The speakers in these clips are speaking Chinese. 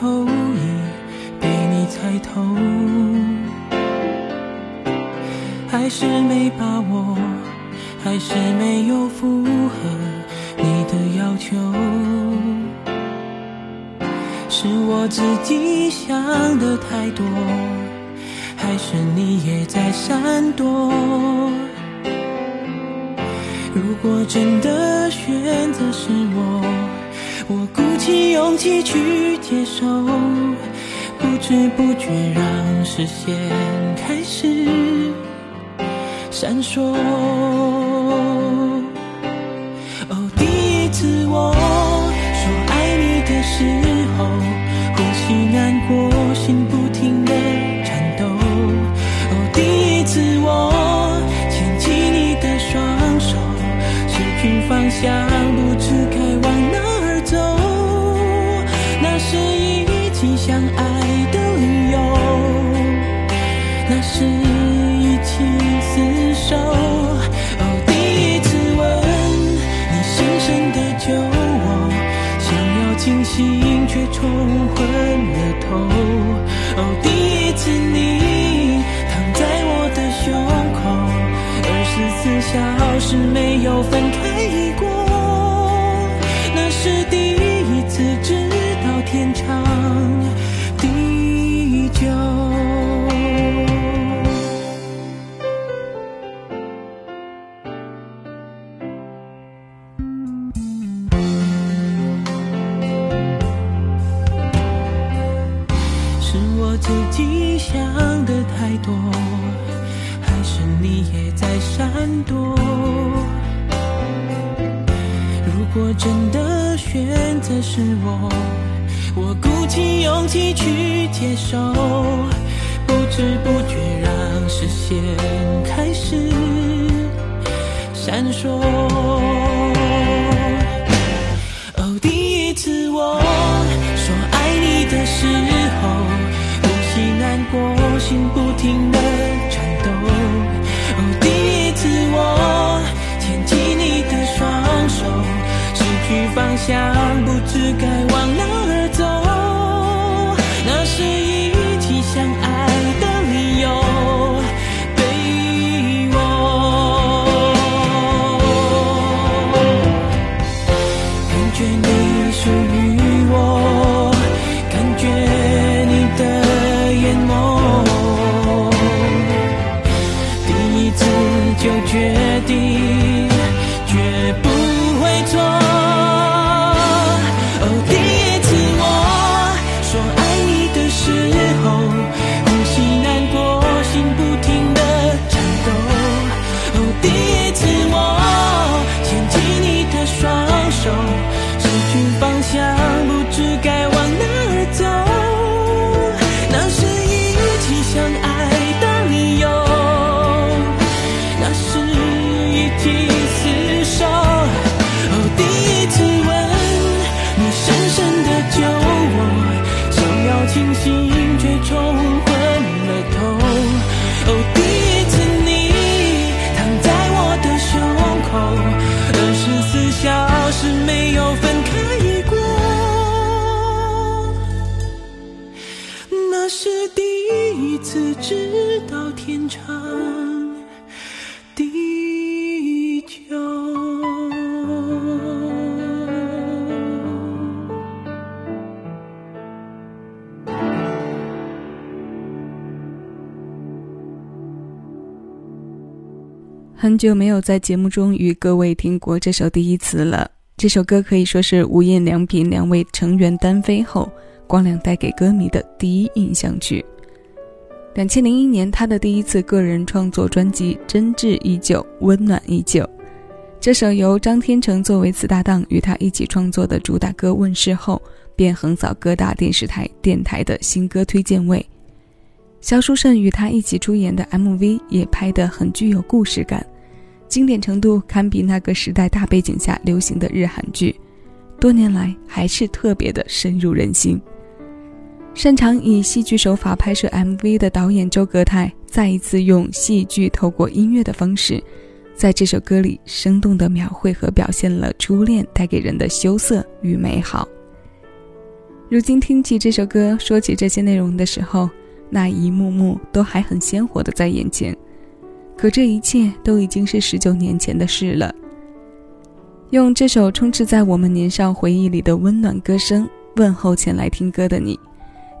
头已被你猜透，还是没把握，还是没有符合你的要求，是我自己想的太多，还是你也在闪躲？如果真的选择是我。我鼓起勇气去接受，不知不觉让视线开始闪烁。哦，第一次我说爱你的时候，呼吸难过，心不哦，第一次你躺在我的胸口，二十四小时没有分开过，那是第一次知道。天长很久没有在节目中与各位听过这首《第一次》了。这首歌可以说是无印良品两位成员单飞后，光良带给歌迷的第一印象曲。两千零一年，他的第一次个人创作专辑《真挚依旧，温暖依旧》。这首由张天成作为此搭档与他一起创作的主打歌问世后，便横扫各大电视台、电台的新歌推荐位。萧淑慎与他一起出演的 MV 也拍得很具有故事感，经典程度堪比那个时代大背景下流行的日韩剧，多年来还是特别的深入人心。擅长以戏剧手法拍摄 MV 的导演周格泰，再一次用戏剧透过音乐的方式，在这首歌里生动地描绘和表现了初恋带给人的羞涩与美好。如今听起这首歌，说起这些内容的时候，那一幕幕都还很鲜活的在眼前，可这一切都已经是十九年前的事了。用这首充斥在我们年少回忆里的温暖歌声，问候前来听歌的你。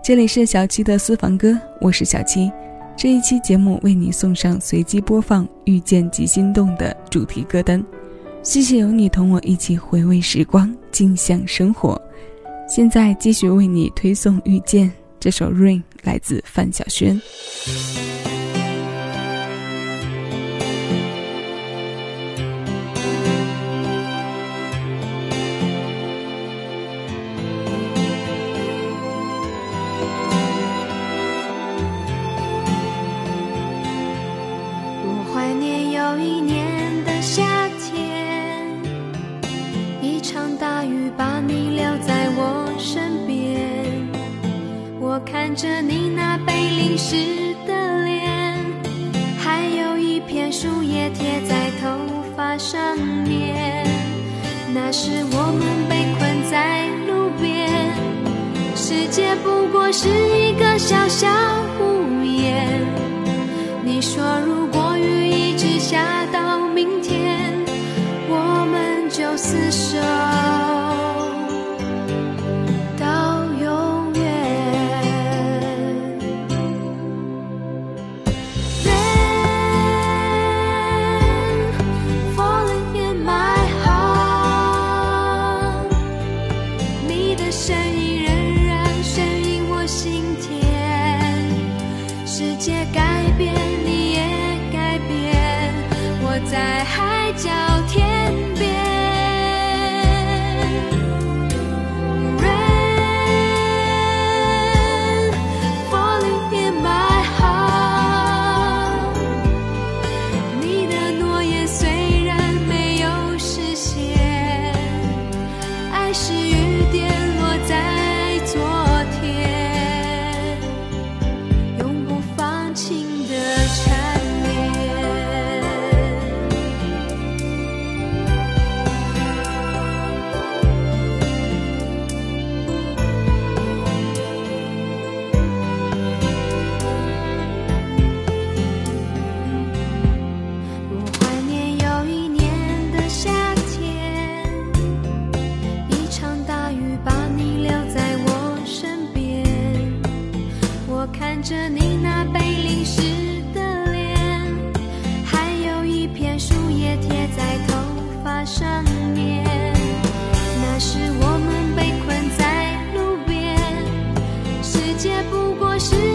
这里是小七的私房歌，我是小七。这一期节目为你送上随机播放《遇见即心动》的主题歌单。谢谢有你同我一起回味时光，静享生活。现在继续为你推送《遇见》这首 rain 来自范晓萱。我怀念又一年看着你那被淋湿的脸，还有一片树叶贴在头发上面。那时我们被困在路边，世界不过是一个小小屋檐。你说如果雨一直下到明天，我们就厮守。世界不过是。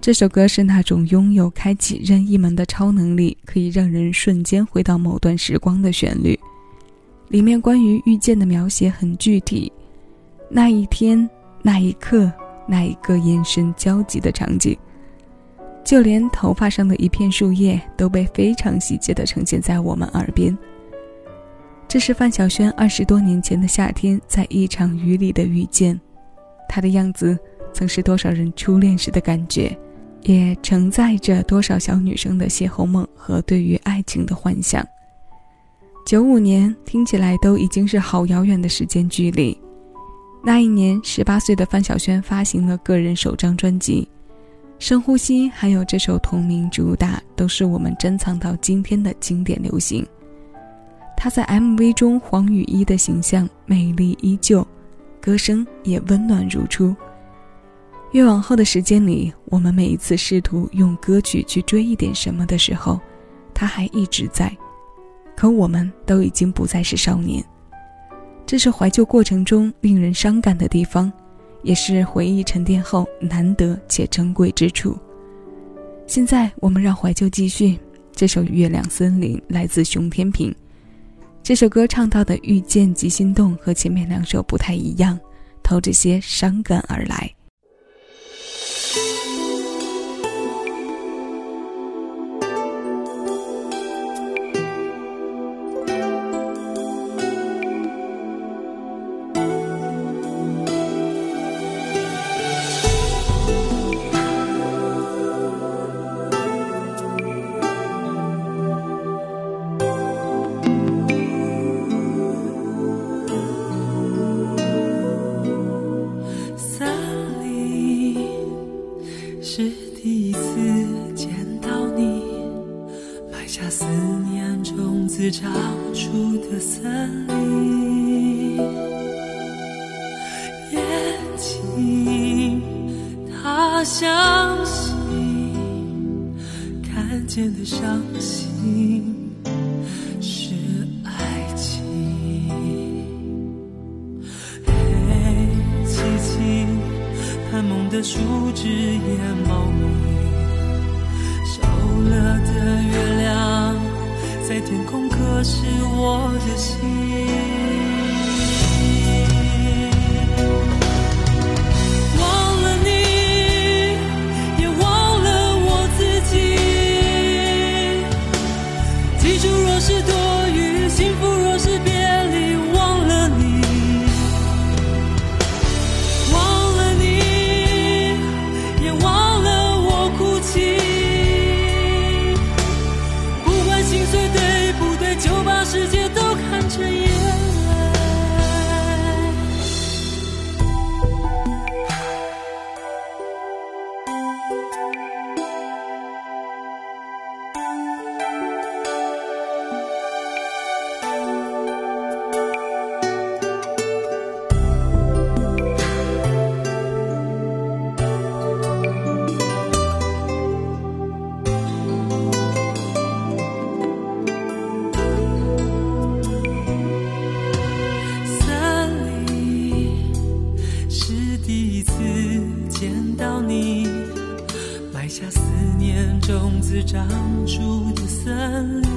这首歌是那种拥有开启任意门的超能力，可以让人瞬间回到某段时光的旋律。里面关于遇见的描写很具体，那一天、那一刻、那一个眼神交集的场景，就连头发上的一片树叶都被非常细节地呈现在我们耳边。这是范晓萱二十多年前的夏天，在一场雨里的遇见，她的样子曾是多少人初恋时的感觉。也承载着多少小女生的邂逅梦和对于爱情的幻想。九五年听起来都已经是好遥远的时间距离。那一年，十八岁的范晓萱发行了个人首张专辑，《深呼吸》，还有这首同名主打，都是我们珍藏到今天的经典流行。她在 MV 中黄雨依的形象美丽依旧，歌声也温暖如初。越往后的时间里，我们每一次试图用歌曲去追一点什么的时候，它还一直在。可我们都已经不再是少年，这是怀旧过程中令人伤感的地方，也是回忆沉淀后难得且珍贵之处。现在，我们让怀旧继续。这首《月亮森林》来自熊天平，这首歌唱到的遇见及心动和前面两首不太一样，透着些伤感而来。眼睛，他相信看见的伤心是爱情。黑漆漆，探梦的树枝也茂密，瘦了的月亮在天空。可是我的心。长出的森林，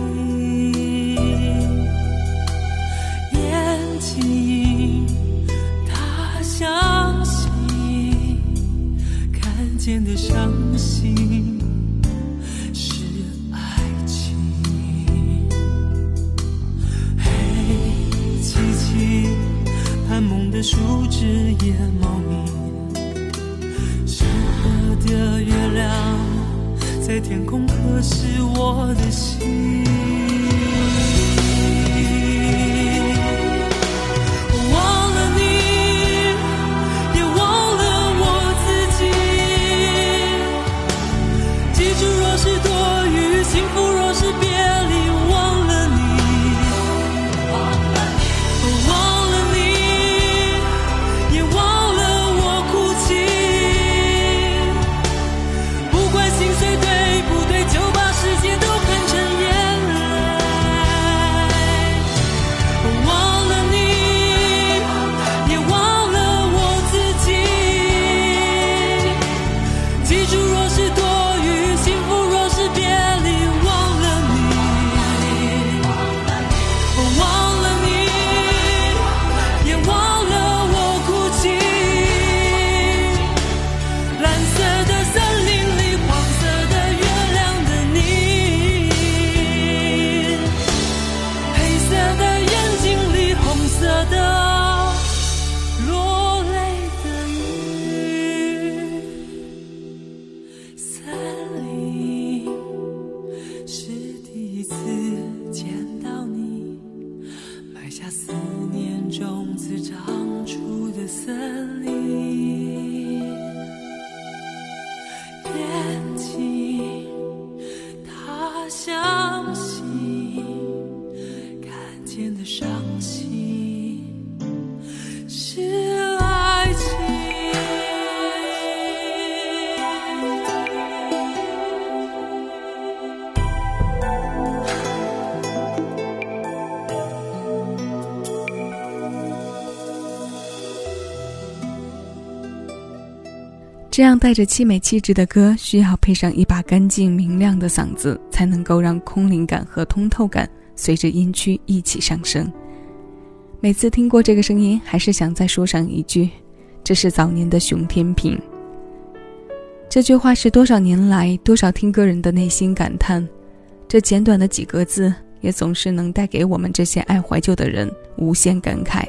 是爱情这样带着凄美气质的歌，需要配上一把干净明亮的嗓子，才能够让空灵感和通透感随着音区一起上升。每次听过这个声音，还是想再说上一句：“这是早年的熊天平。”这句话是多少年来多少听歌人的内心感叹。这简短的几个字，也总是能带给我们这些爱怀旧的人无限感慨。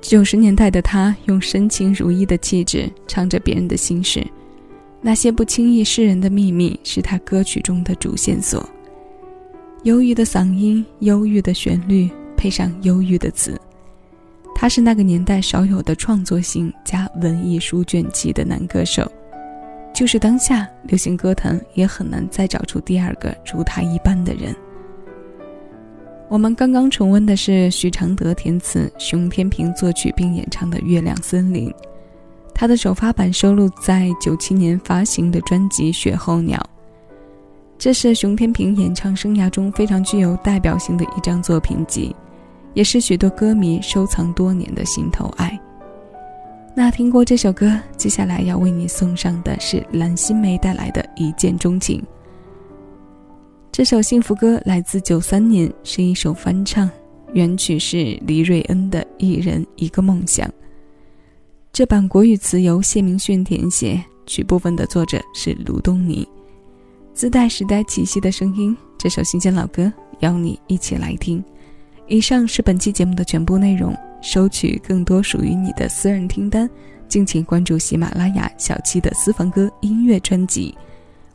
九十年代的他，用深情如一的气质唱着别人的心事，那些不轻易示人的秘密，是他歌曲中的主线索。忧郁的嗓音，忧郁的旋律，配上忧郁的词，他是那个年代少有的创作性加文艺书卷气的男歌手。就是当下流行歌坛也很难再找出第二个如他一般的人。我们刚刚重温的是许常德填词、熊天平作曲并演唱的《月亮森林》，他的首发版收录在九七年发行的专辑《雪候鸟》。这是熊天平演唱生涯中非常具有代表性的一张作品集，也是许多歌迷收藏多年的心头爱。那听过这首歌，接下来要为你送上的是蓝心湄带来的《一见钟情》。这首幸福歌来自九三年，是一首翻唱，原曲是黎瑞恩的《一人一个梦想》。这版国语词由谢明训填写，曲部分的作者是卢东尼，自带时代气息的声音。这首新鲜老歌，邀你一起来听。以上是本期节目的全部内容，收取更多属于你的私人听单，敬请关注喜马拉雅小七的私房歌音乐专辑。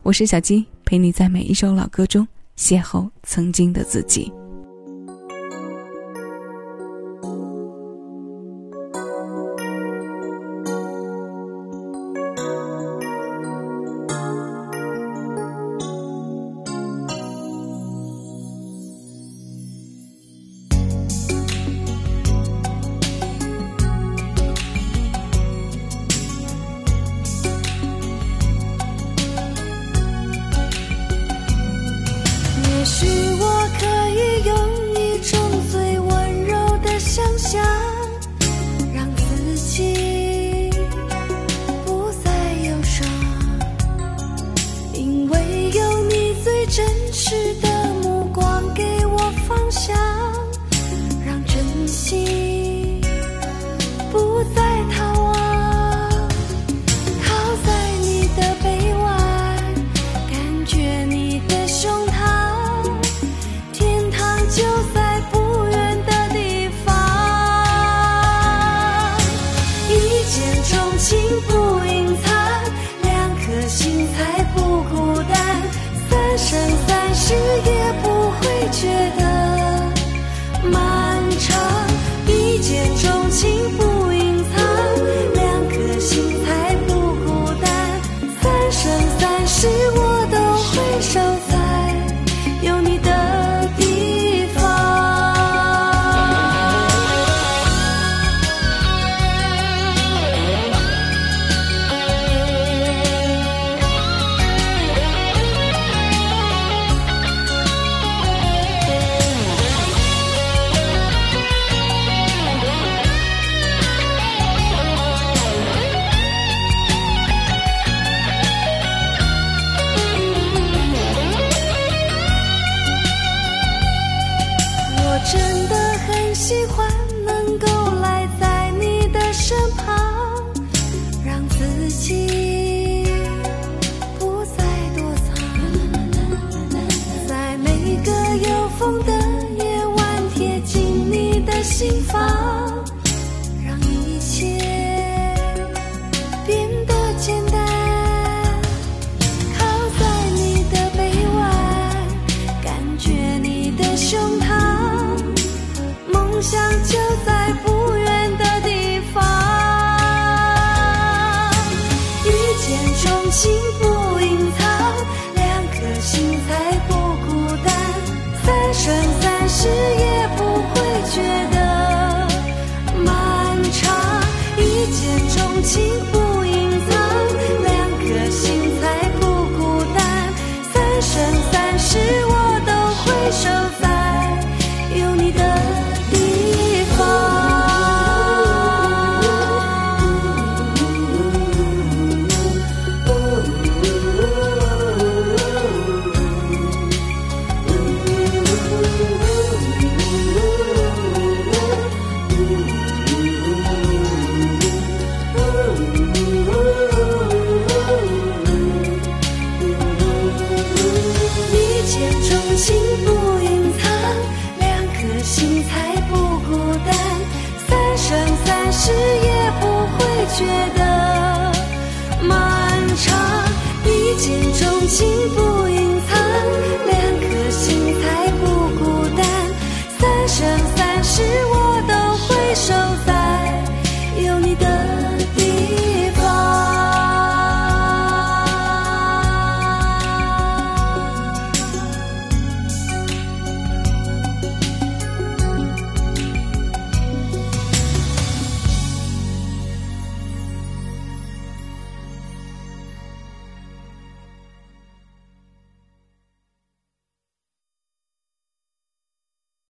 我是小七。陪你在每一首老歌中邂逅曾经的自己。真实一见钟情。觉得